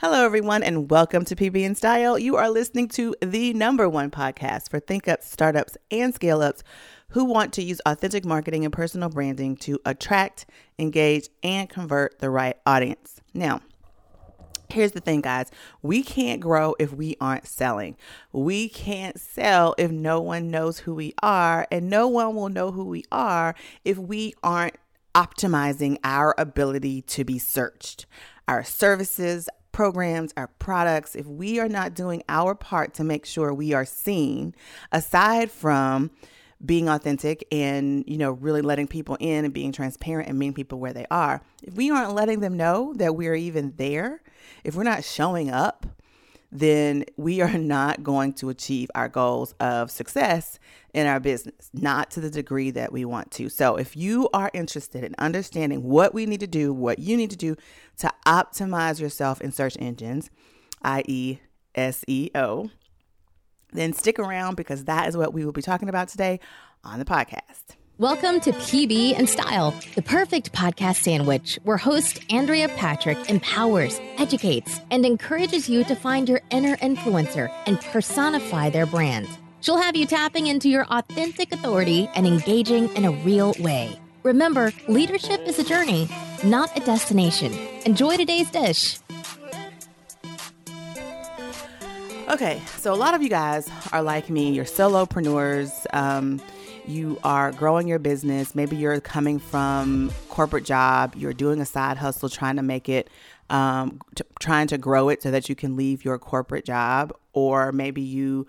Hello, everyone, and welcome to PB and Style. You are listening to the number one podcast for think ups, startups, and scale ups who want to use authentic marketing and personal branding to attract, engage, and convert the right audience. Now, Here's the thing, guys. We can't grow if we aren't selling. We can't sell if no one knows who we are, and no one will know who we are if we aren't optimizing our ability to be searched. Our services, programs, our products, if we are not doing our part to make sure we are seen, aside from being authentic and you know really letting people in and being transparent and meeting people where they are if we aren't letting them know that we're even there if we're not showing up then we are not going to achieve our goals of success in our business, not to the degree that we want to. So, if you are interested in understanding what we need to do, what you need to do to optimize yourself in search engines, i.e., SEO, then stick around because that is what we will be talking about today on the podcast. Welcome to PB and Style, the perfect podcast sandwich where host Andrea Patrick empowers, educates, and encourages you to find your inner influencer and personify their brand. She'll have you tapping into your authentic authority and engaging in a real way. Remember, leadership is a journey, not a destination. Enjoy today's dish. Okay, so a lot of you guys are like me, you're solopreneurs. Um, you are growing your business. Maybe you're coming from corporate job, you're doing a side hustle, trying to make it, um, t- trying to grow it so that you can leave your corporate job, or maybe you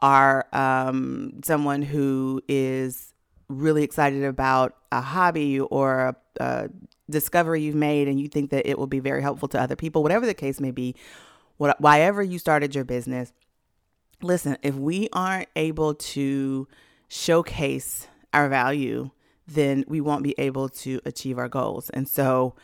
are um, someone who is really excited about a hobby or a, a discovery you've made, and you think that it will be very helpful to other people. Whatever the case may be, what, why you started your business, listen. If we aren't able to showcase our value, then we won't be able to achieve our goals. And so,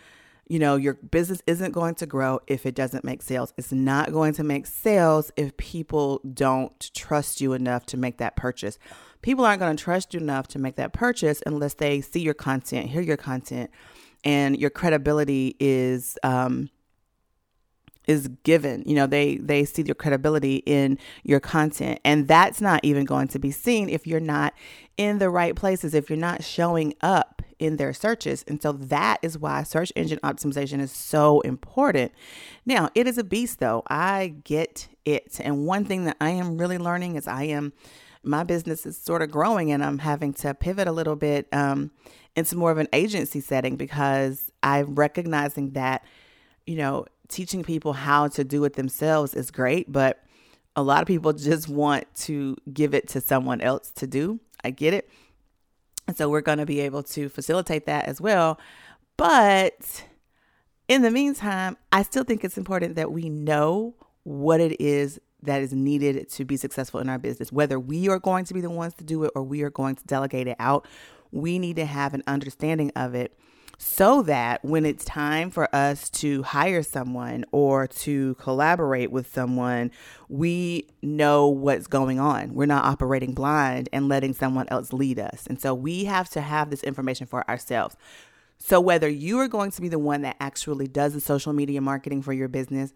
you know, your business isn't going to grow if it doesn't make sales. It's not going to make sales if people don't trust you enough to make that purchase. People aren't going to trust you enough to make that purchase unless they see your content, hear your content, and your credibility is um, is given. You know they they see your credibility in your content. And that's not even going to be seen if you're not in the right places if you're not showing up in their searches. And so that is why search engine optimization is so important. Now it is a beast though. I get it. And one thing that i am really learning is i am my business is sort of growing and i'm having to pivot a little bit um, into more of an agency setting because i'm recognizing that you know teaching people how to do it themselves is great, but a lot of people just want to give it to someone else to do. I get it. And so we're going to be able to facilitate that as well. But in the meantime, I still think it's important that we know what it is that is needed to be successful in our business. Whether we are going to be the ones to do it or we are going to delegate it out, we need to have an understanding of it so that when it's time for us to hire someone or to collaborate with someone, we know what's going on. We're not operating blind and letting someone else lead us. And so we have to have this information for ourselves. So whether you are going to be the one that actually does the social media marketing for your business,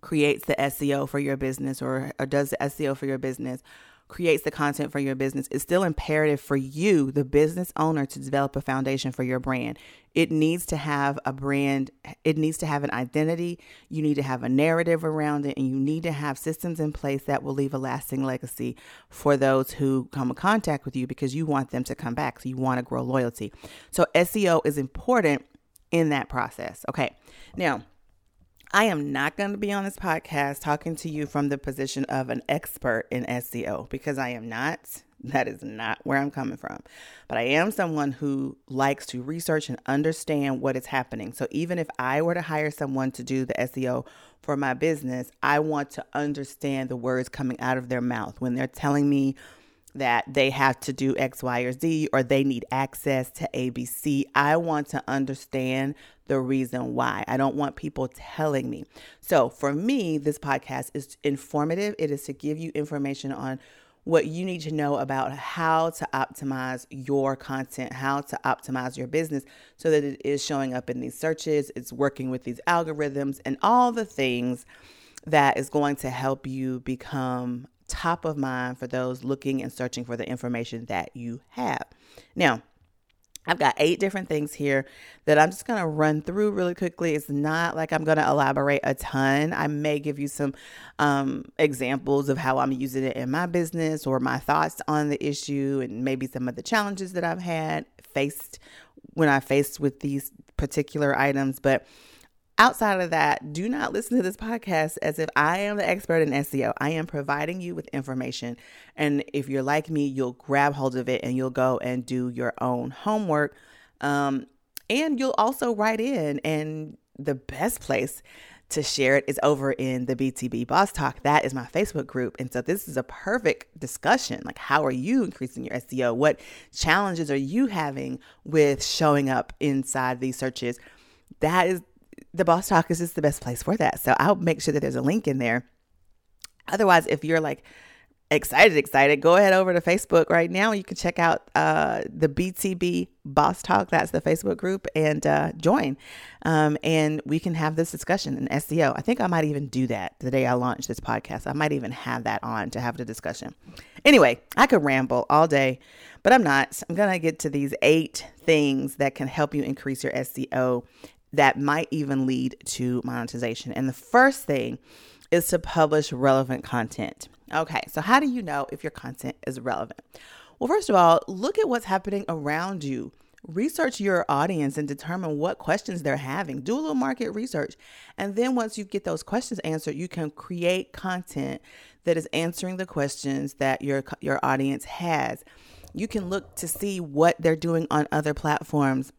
creates the SEO for your business, or, or does the SEO for your business, creates the content for your business, it's still imperative for you, the business owner, to develop a foundation for your brand. It needs to have a brand, it needs to have an identity. You need to have a narrative around it, and you need to have systems in place that will leave a lasting legacy for those who come in contact with you because you want them to come back. So you want to grow loyalty. So SEO is important in that process. Okay. Now, I am not going to be on this podcast talking to you from the position of an expert in SEO because I am not. That is not where I'm coming from. But I am someone who likes to research and understand what is happening. So even if I were to hire someone to do the SEO for my business, I want to understand the words coming out of their mouth when they're telling me that they have to do X, Y, or Z, or they need access to ABC. I want to understand the reason why. I don't want people telling me. So for me, this podcast is informative. It is to give you information on what you need to know about how to optimize your content, how to optimize your business so that it is showing up in these searches, it's working with these algorithms, and all the things that is going to help you become top of mind for those looking and searching for the information that you have. Now, I've got eight different things here that I'm just going to run through really quickly. It's not like I'm going to elaborate a ton. I may give you some um, examples of how I'm using it in my business or my thoughts on the issue and maybe some of the challenges that I've had faced when I faced with these particular items. But Outside of that, do not listen to this podcast as if I am the expert in SEO. I am providing you with information. And if you're like me, you'll grab hold of it and you'll go and do your own homework. Um, and you'll also write in. And the best place to share it is over in the BTB Boss Talk. That is my Facebook group. And so this is a perfect discussion. Like, how are you increasing your SEO? What challenges are you having with showing up inside these searches? That is the Boss Talk is just the best place for that. So I'll make sure that there's a link in there. Otherwise, if you're like excited, excited, go ahead over to Facebook right now. You can check out uh, the BTB Boss Talk. That's the Facebook group, and uh, join. Um, and we can have this discussion in SEO. I think I might even do that the day I launch this podcast. I might even have that on to have the discussion. Anyway, I could ramble all day, but I'm not. I'm going to get to these eight things that can help you increase your SEO that might even lead to monetization. And the first thing is to publish relevant content. Okay, so how do you know if your content is relevant? Well, first of all, look at what's happening around you. Research your audience and determine what questions they're having. Do a little market research. And then once you get those questions answered, you can create content that is answering the questions that your your audience has. You can look to see what they're doing on other platforms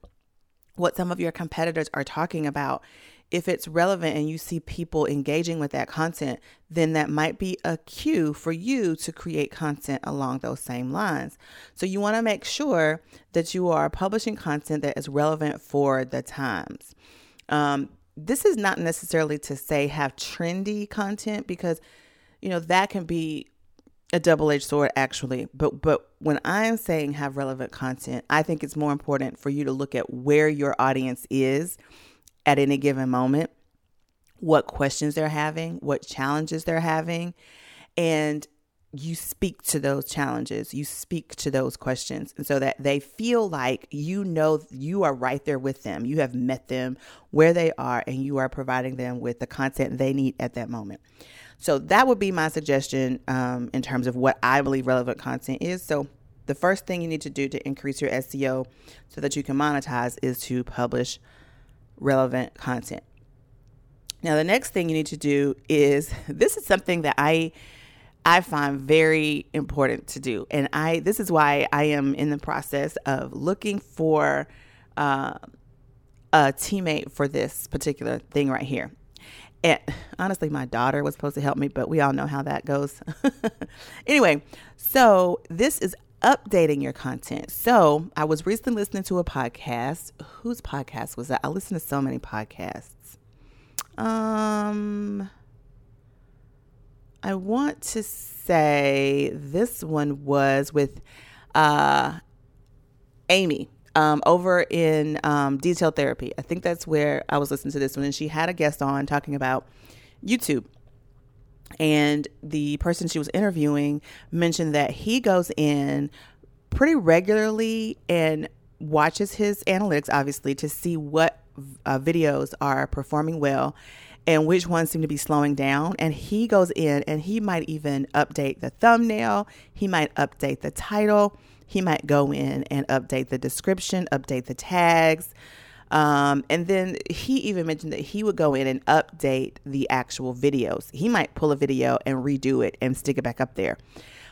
what some of your competitors are talking about, if it's relevant and you see people engaging with that content, then that might be a cue for you to create content along those same lines. So you want to make sure that you are publishing content that is relevant for the times. Um, this is not necessarily to say have trendy content because you know that can be a double-edged sword actually. But but when i'm saying have relevant content i think it's more important for you to look at where your audience is at any given moment what questions they're having what challenges they're having and you speak to those challenges. You speak to those questions and so that they feel like you know you are right there with them. You have met them where they are and you are providing them with the content they need at that moment so that would be my suggestion um, in terms of what I believe relevant content is. So the first thing you need to do to increase your SEO so that you can monetize is to publish relevant content. Now the next thing you need to do is this is something that I I find very important to do, and I this is why I am in the process of looking for uh, a teammate for this particular thing right here. And honestly, my daughter was supposed to help me, but we all know how that goes. anyway, so this is updating your content. So I was recently listening to a podcast. Whose podcast was that? I listen to so many podcasts. Um, I want to say this one was with uh, Amy um, over in um, Detail Therapy. I think that's where I was listening to this one, and she had a guest on talking about YouTube. And the person she was interviewing mentioned that he goes in pretty regularly and watches his analytics, obviously, to see what uh, videos are performing well and which ones seem to be slowing down. And he goes in and he might even update the thumbnail, he might update the title he might go in and update the description, update the tags. Um, and then he even mentioned that he would go in and update the actual videos. He might pull a video and redo it and stick it back up there.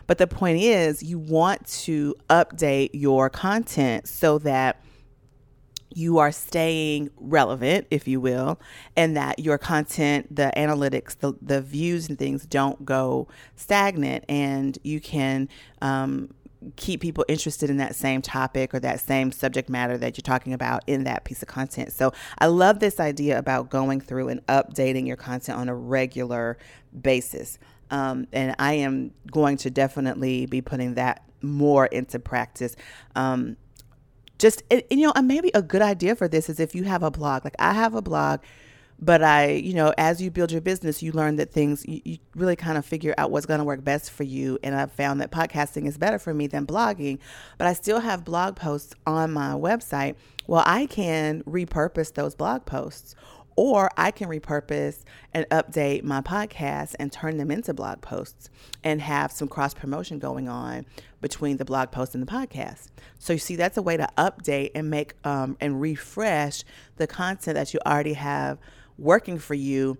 But the point is, you want to update your content so that you are staying relevant, if you will, and that your content, the analytics, the, the views and things don't go stagnant, and you can um, keep people interested in that same topic or that same subject matter that you're talking about in that piece of content. So I love this idea about going through and updating your content on a regular basis. Um, and I am going to definitely be putting that more into practice. Um, just, and, you know, maybe a good idea for this is if you have a blog, like I have a blog but I, you know, as you build your business, you learn that things, you, you really kind of figure out what's going to work best for you. And I've found that podcasting is better for me than blogging, but I still have blog posts on my website. Well, I can repurpose those blog posts or I can repurpose and update my podcast and turn them into blog posts and have some cross promotion going on between the blog post and the podcast. So you see, that's a way to update and make um, and refresh the content that you already have working for you,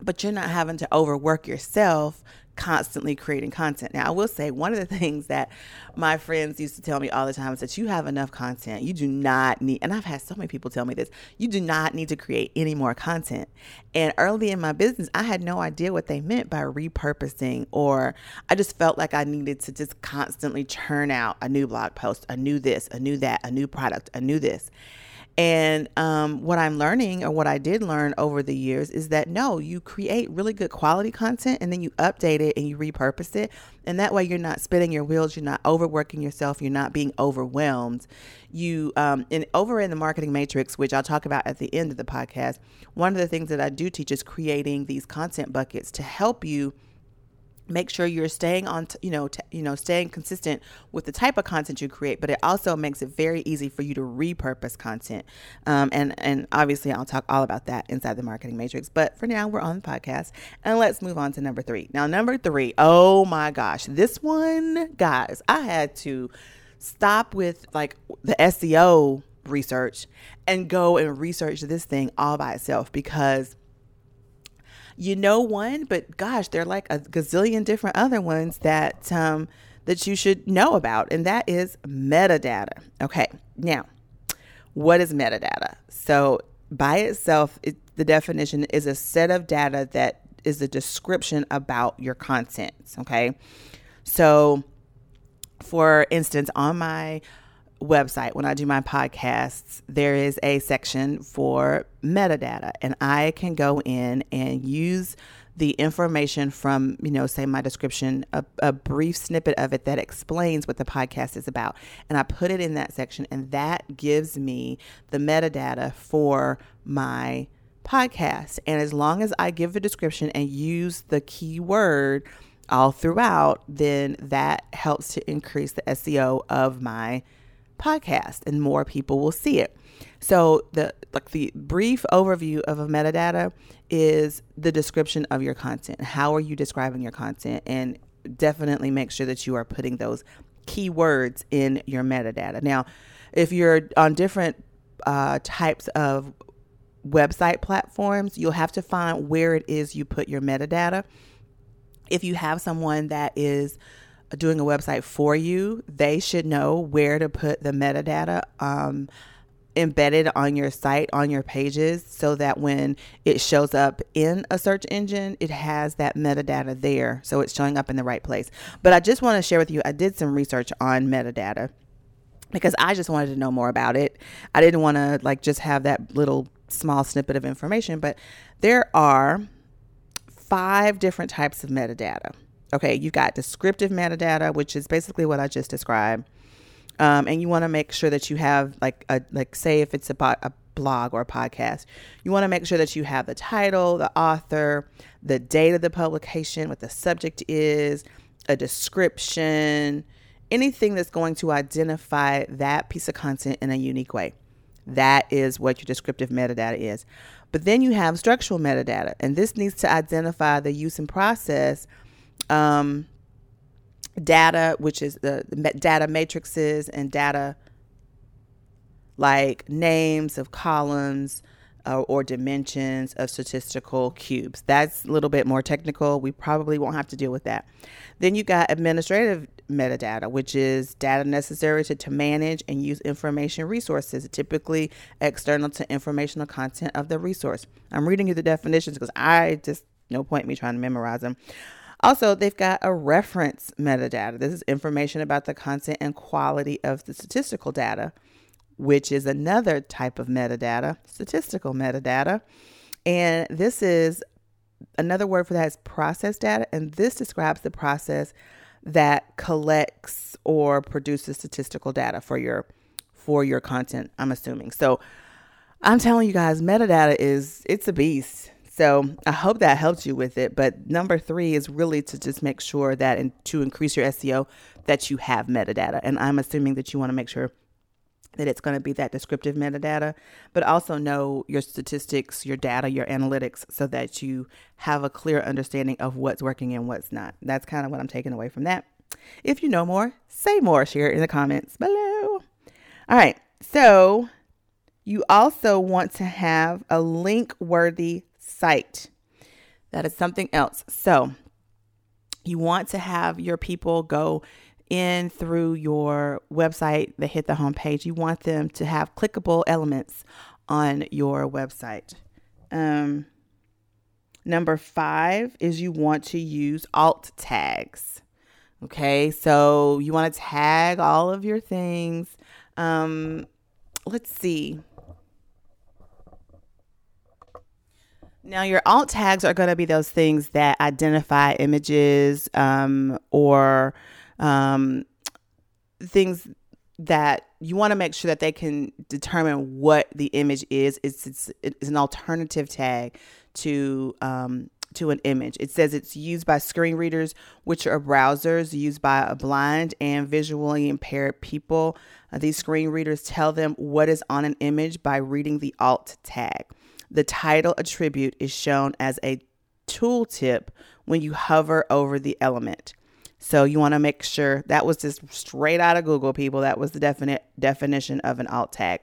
but you're not having to overwork yourself constantly creating content. Now, I will say one of the things that my friends used to tell me all the time is that you have enough content. You do not need, and I've had so many people tell me this, you do not need to create any more content. And early in my business, I had no idea what they meant by repurposing, or I just felt like I needed to just constantly churn out a new blog post, a new this, a new that, a new product, a new this. And um, what I'm learning, or what I did learn over the years, is that no, you create really good quality content and then you update it and you repurpose it. And that way you're not spinning your wheels, you're not overworking yourself, you're not being overwhelmed. You, um, and over in the marketing matrix, which I'll talk about at the end of the podcast, one of the things that I do teach is creating these content buckets to help you make sure you're staying on t- you know t- you know staying consistent with the type of content you create but it also makes it very easy for you to repurpose content. Um, and and obviously i'll talk all about that inside the marketing matrix but for now we're on the podcast and let's move on to number three. Now number three oh my gosh this one guys i had to stop with like the seo research and go and research this thing all by itself because you know one, but gosh, there are like a gazillion different other ones that um, that you should know about, and that is metadata. Okay, now what is metadata? So by itself, it, the definition is a set of data that is a description about your content. Okay, so for instance, on my website, when I do my podcasts, there is a section for metadata, and I can go in and use the information from, you know, say my description, a, a, brief snippet of it that explains what the podcast is about. And I put it in that section, and that gives me the metadata for my podcast. And as long as I give the description and use the keyword all throughout, then that helps to increase the SEO of my podcast and more people will see it. So the like the brief overview of a metadata is the description of your content. How are you describing your content and definitely make sure that you are putting those keywords in your metadata. Now, if you're on different uh, types of website platforms, you'll have to find where it is you put your metadata. If you have someone that is doing a website for you, they should know where to put the metadata um, embedded on your site, on your pages, so that when it shows up in a search engine, it has that metadata there. So it's showing up in the right place. But I just want to share with you, I did some research on metadata because I just wanted to know more about it. I didn't want to like just have that little small snippet of information, but there are five different types of metadata. Okay, you've got descriptive metadata, which is basically what I just described. Um, and you want to make sure that you have like a like say if it's about a blog or a podcast, you want to make sure that you have the title, the author, the date of the publication, what the subject is, a description, anything that's going to identify that piece of content in a unique way. That is what your descriptive metadata is. But then you have structural metadata, and this needs to identify the use and process um, data, which is the, the data matrices and data like names of columns uh, or dimensions of statistical cubes. That's a little bit more technical. We probably won't have to deal with that. Then you got administrative metadata, which is data necessary to, to manage and use information resources, typically external to informational content of the resource. I'm reading you the definitions because I just, no point me trying to memorize them. Also, they've got a reference metadata. This is information about the content and quality of the statistical data, which is another type of metadata, statistical metadata. And this is another word for that is process data. And this describes the process that collects or produces statistical data for your for your content, I'm assuming. So I'm telling you guys, metadata is it's a beast. So I hope that helps you with it. But number three is really to just make sure that and to increase your SEO that you have metadata. And I'm assuming that you want to make sure that it's going to be that descriptive metadata, but also know your statistics, your data, your analytics so that you have a clear understanding of what's working and what's not. That's kind of what I'm taking away from that. If you know more, say more, share it in the comments below. All right. So you also want to have a link worthy site. That is something else. So you want to have your people go in through your website, they hit the homepage. You want them to have clickable elements on your website. Um, number five is you want to use alt tags. Okay, so you want to tag all of your things. Um, let's see. Now, your alt tags are going to be those things that identify images um, or um, things that you want to make sure that they can determine what the image is. It's, it's, it's an alternative tag to um, to an image. It says it's used by screen readers, which are browsers used by a blind and visually impaired people. Uh, these screen readers tell them what is on an image by reading the alt tag. The title attribute is shown as a tooltip when you hover over the element. So you want to make sure that was just straight out of Google, people. That was the definite definition of an alt tag.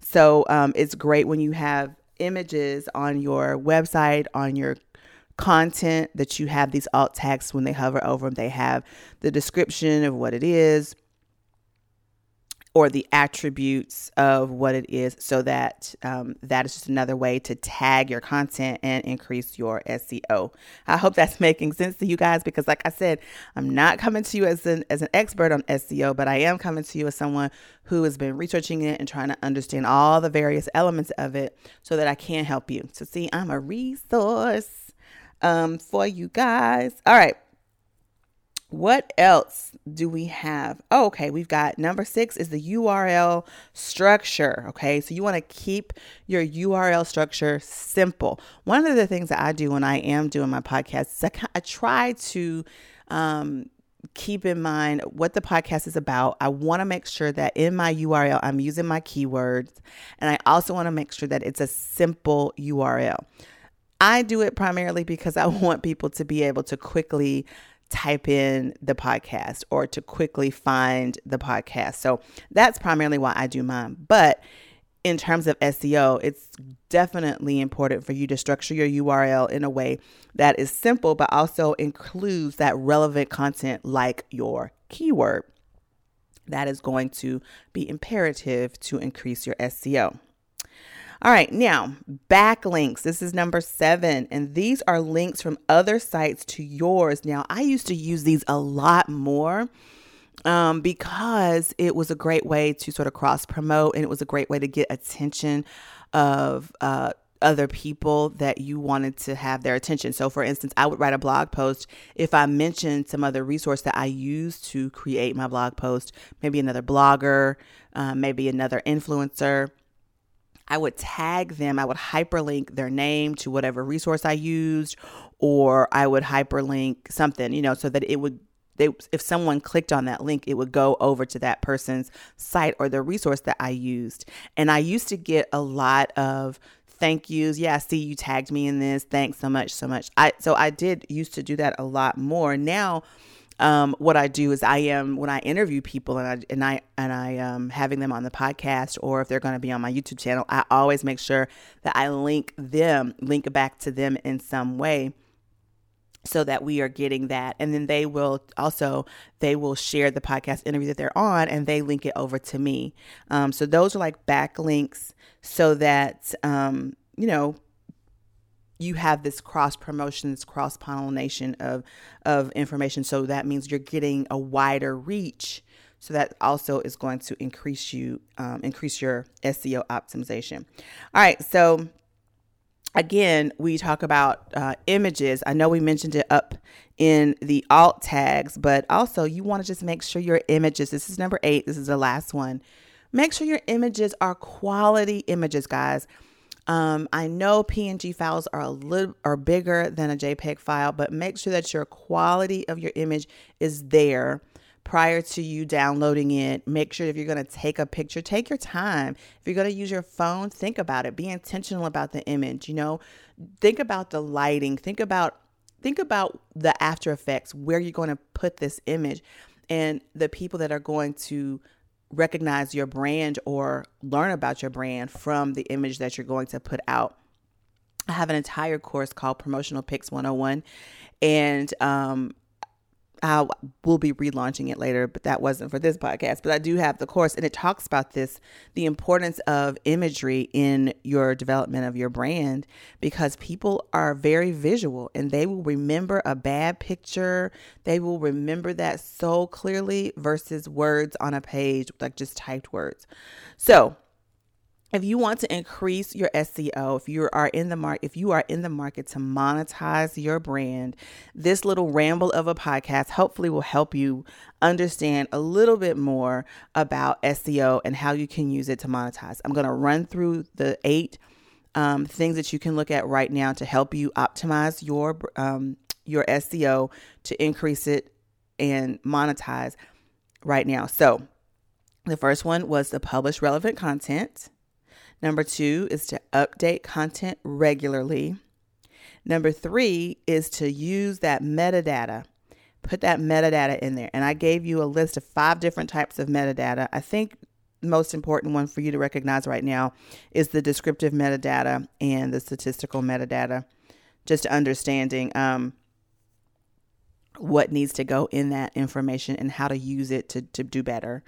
So um, it's great when you have images on your website, on your content, that you have these alt tags when they hover over them. They have the description of what it is, or the attributes of what it is so that um, that is just another way to tag your content and increase your SEO. I hope that's making sense to you guys because like I said, I'm not coming to you as an as an expert on SEO, but I am coming to you as someone who has been researching it and trying to understand all the various elements of it so that I can help you. So see, I'm a resource um, for you guys. All right. What else do we have? Oh, okay. We've got number six is the URL structure. Okay. So you want to keep your URL structure simple. One of the things that I do when I am doing my podcast is I, I try to, um, keep in mind what the podcast is about. I want to make sure that in my URL, I'm using my keywords. And I also want to make sure that it's a simple URL. I do it primarily because I want people to be able to quickly type in the podcast or to quickly find the podcast. So that's primarily why I do mine. But in terms of SEO, it's definitely important for you to structure your URL in a way that is simple, but also includes that relevant content like your keyword. That is going to be imperative to increase your SEO. All right, now backlinks. This is number seven, and these are links from other sites to yours. Now, I used to use these a lot more um, because it was a great way to sort of cross promote and it was a great way to get attention of uh, other people that you wanted to have their attention. So, for instance, I would write a blog post if I mentioned some other resource that I use to create my blog post, maybe another blogger, uh, maybe another influencer. I would tag them, I would hyperlink their name to whatever resource I used, or I would hyperlink something, you know, so that it would they if someone clicked on that link it would go over to that person's site or the resource that I used. And I used to get a lot of thank yous. Yeah, I see you tagged me in this. Thanks so much, so much. I so I did used to do that a lot more. Now um, what I do is I am when I interview people and I and I and I am um, having them on the podcast or if they're going to be on my YouTube channel, I always make sure that I link them, link back to them in some way so that we are getting that. And then they will also they will share the podcast interview that they're on and they link it over to me. Um, so those are like backlinks so that um, you know you have this cross promotion, this cross pollination of of information. So that means you're getting a wider reach. So that also is going to increase you um, increase your SEO optimization. All right, so again, we talk about uh, images. I know we mentioned it up in the alt tags, but also you want to just make sure your images. This is number eight. This is the last one. Make sure your images are quality images, guys. Um, I know PNG files are a little are bigger than a JPEG file, but make sure that your quality of your image is there prior to you downloading it. Make sure if you're going to take a picture, take your time. If you're going to use your phone, think about it. Be intentional about the image, you know. Think about the lighting. Think about think about the after effects where you're going to put this image and the people that are going to recognize your brand or learn about your brand from the image that you're going to put out. I have an entire course called Promotional Pics 101 and um, I will be relaunching it later, but that wasn't for this podcast. But I do have the course, and it talks about this the importance of imagery in your development of your brand because people are very visual and they will remember a bad picture. They will remember that so clearly versus words on a page, like just typed words. So, if you want to increase your SEO, if you are in the market, if you are in the market to monetize your brand, this little ramble of a podcast hopefully will help you understand a little bit more about SEO and how you can use it to monetize. I'm going to run through the eight um, things that you can look at right now to help you optimize your um, your SEO to increase it and monetize right now. So, the first one was to publish relevant content. Number two is to update content regularly. Number three is to use that metadata. Put that metadata in there. And I gave you a list of five different types of metadata. I think most important one for you to recognize right now is the descriptive metadata and the statistical metadata. Just understanding um, what needs to go in that information and how to use it to, to do better.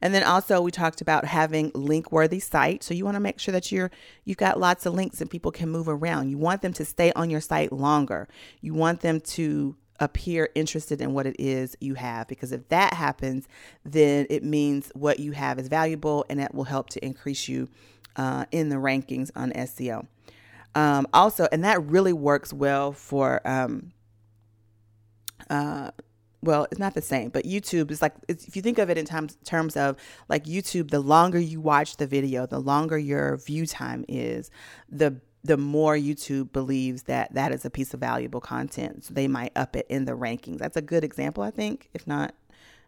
And then also we talked about having link worthy sites. So you want to make sure that you're you've got lots of links and people can move around. You want them to stay on your site longer. You want them to appear interested in what it is you have because if that happens, then it means what you have is valuable and that will help to increase you uh, in the rankings on SEO. Um, also, and that really works well for um, uh, well, it's not the same, but YouTube is like if you think of it in terms terms of like YouTube, the longer you watch the video, the longer your view time is, the the more YouTube believes that that is a piece of valuable content. So they might up it in the rankings. That's a good example, I think. If not,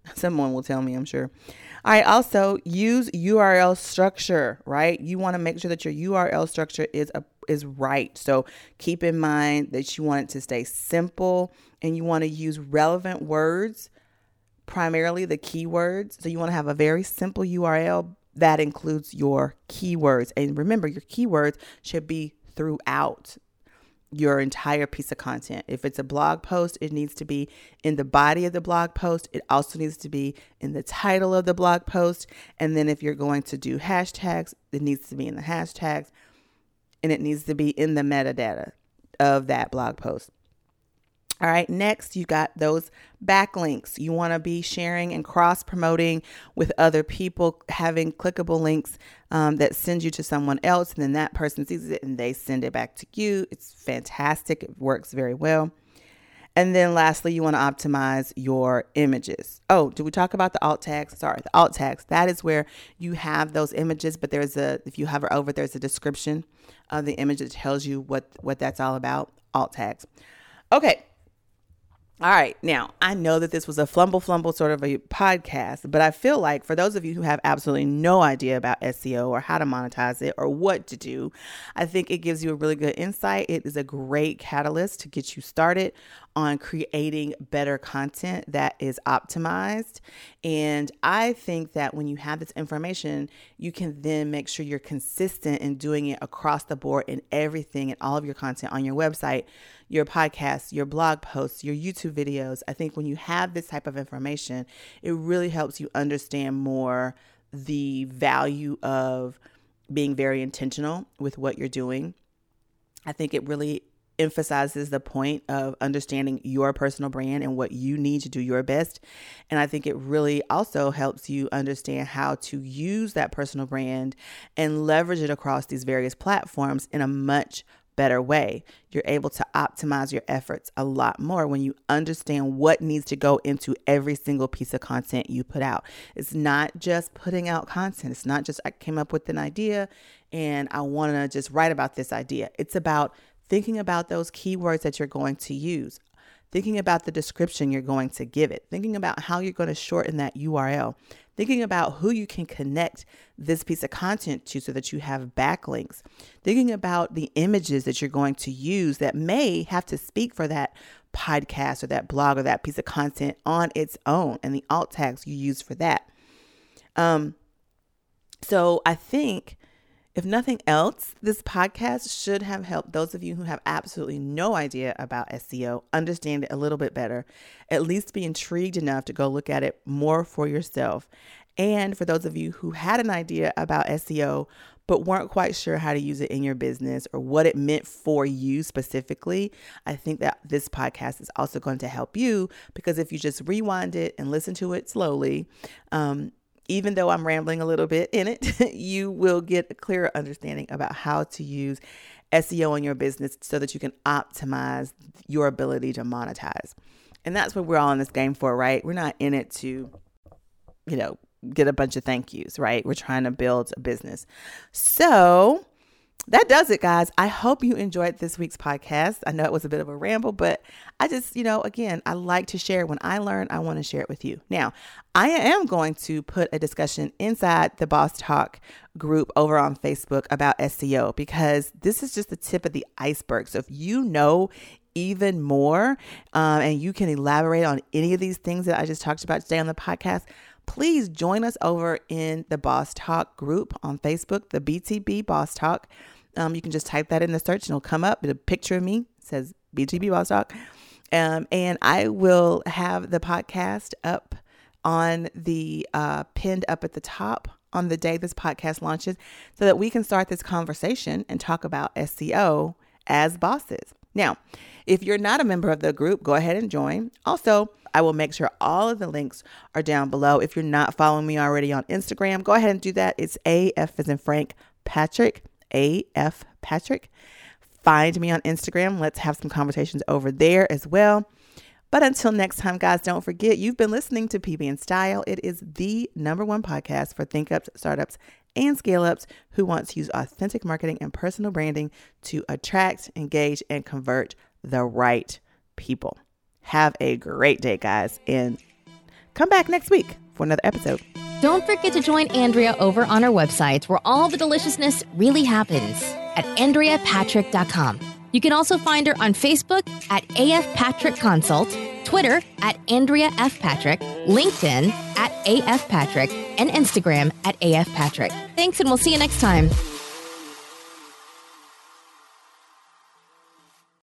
someone will tell me, I'm sure. Right, also use URL structure, right? You want to make sure that your URL structure is a is right. So keep in mind that you want it to stay simple and you want to use relevant words, primarily the keywords. So you want to have a very simple URL that includes your keywords. And remember, your keywords should be throughout your entire piece of content. If it's a blog post, it needs to be in the body of the blog post. It also needs to be in the title of the blog post. And then if you're going to do hashtags, it needs to be in the hashtags and it needs to be in the metadata of that blog post. All right, next you got those backlinks. You want to be sharing and cross promoting with other people, having clickable links um, that send you to someone else, and then that person sees it and they send it back to you. It's fantastic, it works very well. And then lastly, you want to optimize your images. Oh, did we talk about the alt tags? Sorry, the alt tags. That is where you have those images, but there's a, if you hover over, there's a description of the image that tells you what, what that's all about. Alt tags. Okay, all right. Now, I know that this was a flumble flumble sort of a podcast, but I feel like for those of you who have absolutely no idea about SEO or how to monetize it or what to do, I think it gives you a really good insight. It is a great catalyst to get you started on creating better content that is optimized. And I think that when you have this information, you can then make sure you're consistent in doing it across the board in everything and all of your content on your website your podcasts, your blog posts, your YouTube videos. I think when you have this type of information, it really helps you understand more the value of being very intentional with what you're doing. I think it really emphasizes the point of understanding your personal brand and what you need to do your best. And I think it really also helps you understand how to use that personal brand and leverage it across these various platforms in a much better way. You're able to optimize your efforts a lot more when you understand what needs to go into every single piece of content you put out. It's not just putting out content, it's not just I came up with an idea and I want to just write about this idea. It's about thinking about those keywords that you're going to use, thinking about the description you're going to give it, thinking about how you're going to shorten that URL, thinking about who you can connect this piece of content to so that you have backlinks, thinking about the images that you're going to use that may have to speak for that podcast or that blog or that piece of content on its own and the alt tags you use for that. Um, so I think if nothing else, this podcast should have helped those of you who have absolutely no idea about SEO understand it a little bit better, at least be intrigued enough to go look at it more for yourself. And for those of you who had an idea about SEO but weren't quite sure how to use it in your business or what it meant for you specifically, I think that this podcast is also going to help you because if you just rewind it and listen to it slowly, um, even though I'm rambling a little bit in it, you will get a clearer understanding about how to use SEO in your business so that you can optimize your ability to monetize. And that's what we're all in this game for, right? We're not in it to, you know, get a bunch of thank yous, right? We're trying to build a business. So, that does it, guys. I hope you enjoyed this week's podcast. I know it was a bit of a ramble, but I just, you know, again, I like to share. When I learn, I want to share it with you. Now, I am going to put a discussion inside the Boss Talk group over on Facebook about SEO because this is just the tip of the iceberg. So if you know even more um, and you can elaborate on any of these things that I just talked about today on the podcast, please join us over in the Boss Talk group on Facebook, the BTB Boss Talk. Um, you can just type that in the search and it'll come up. A picture of me says BTB Boss Talk. Um, and I will have the podcast up on the uh, pinned up at the top on the day this podcast launches so that we can start this conversation and talk about SEO as bosses. Now, if you're not a member of the group, go ahead and join. Also, I will make sure all of the links are down below. If you're not following me already on Instagram, go ahead and do that. It's AF as in Frank Patrick. AF Patrick. Find me on Instagram. Let's have some conversations over there as well. But until next time, guys, don't forget you've been listening to PB and Style. It is the number one podcast for think ups, startups, and scale ups who want to use authentic marketing and personal branding to attract, engage, and convert the right people. Have a great day, guys, and come back next week for another episode. Don't forget to join Andrea over on our website where all the deliciousness really happens at AndreaPatrick.com. You can also find her on Facebook at AF Patrick Consult, Twitter at Andrea F. Patrick, LinkedIn at AF Patrick, and Instagram at AF Patrick. Thanks, and we'll see you next time.